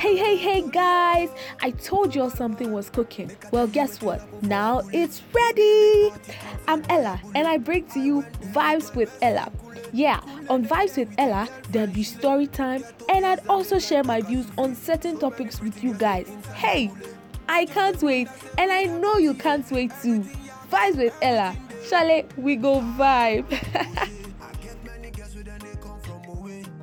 Hey, hey, hey, guys! I told you all something was cooking. Well, guess what? Now it's ready! I'm Ella, and I bring to you Vibes with Ella. Yeah, on Vibes with Ella, there'll be story time, and I'd also share my views on certain topics with you guys. Hey, I can't wait, and I know you can't wait too. Vibes with Ella. Shale, we go vibe.